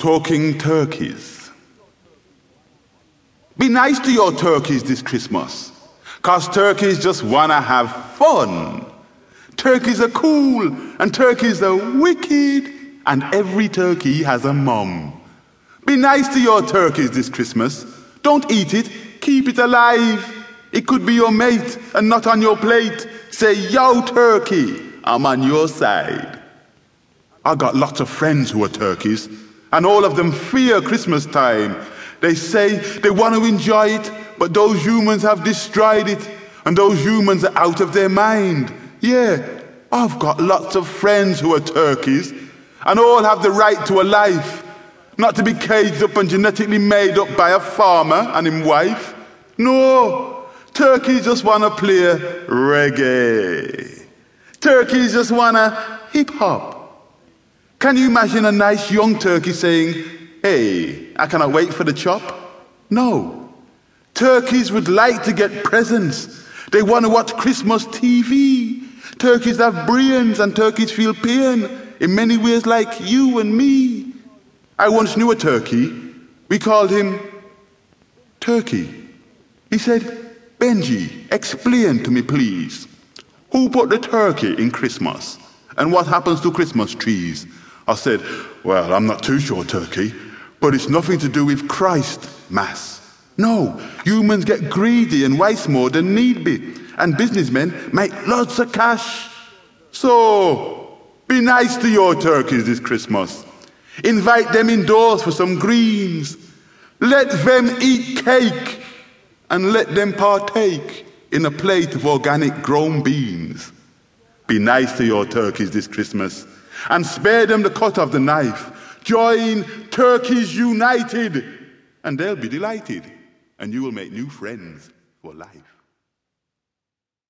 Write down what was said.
talking turkeys. Be nice to your turkeys this Christmas, because turkeys just want to have fun. Turkeys are cool, and turkeys are wicked, and every turkey has a mom. Be nice to your turkeys this Christmas. Don't eat it, keep it alive. It could be your mate and not on your plate. Say, yo, turkey, I'm on your side. I got lots of friends who are turkeys, and all of them fear Christmas time. They say they want to enjoy it, but those humans have destroyed it, and those humans are out of their mind. Yeah, I've got lots of friends who are turkeys, and all have the right to a life, not to be caged up and genetically made up by a farmer and his wife. No, turkeys just want to play reggae. Turkeys just want to hip hop. Can you imagine a nice young turkey saying, Hey, I cannot wait for the chop? No. Turkeys would like to get presents. They want to watch Christmas TV. Turkeys have brains and turkeys feel pain in many ways like you and me. I once knew a turkey. We called him Turkey. He said, Benji, explain to me, please. Who put the turkey in Christmas? And what happens to Christmas trees? I said, Well, I'm not too sure, Turkey, but it's nothing to do with Christ Mass. No, humans get greedy and waste more than need be, and businessmen make lots of cash. So, be nice to your turkeys this Christmas. Invite them indoors for some greens. Let them eat cake and let them partake in a plate of organic grown beans. Be nice to your turkeys this Christmas and spare them the cut of the knife. Join Turkeys United, and they'll be delighted, and you will make new friends for life.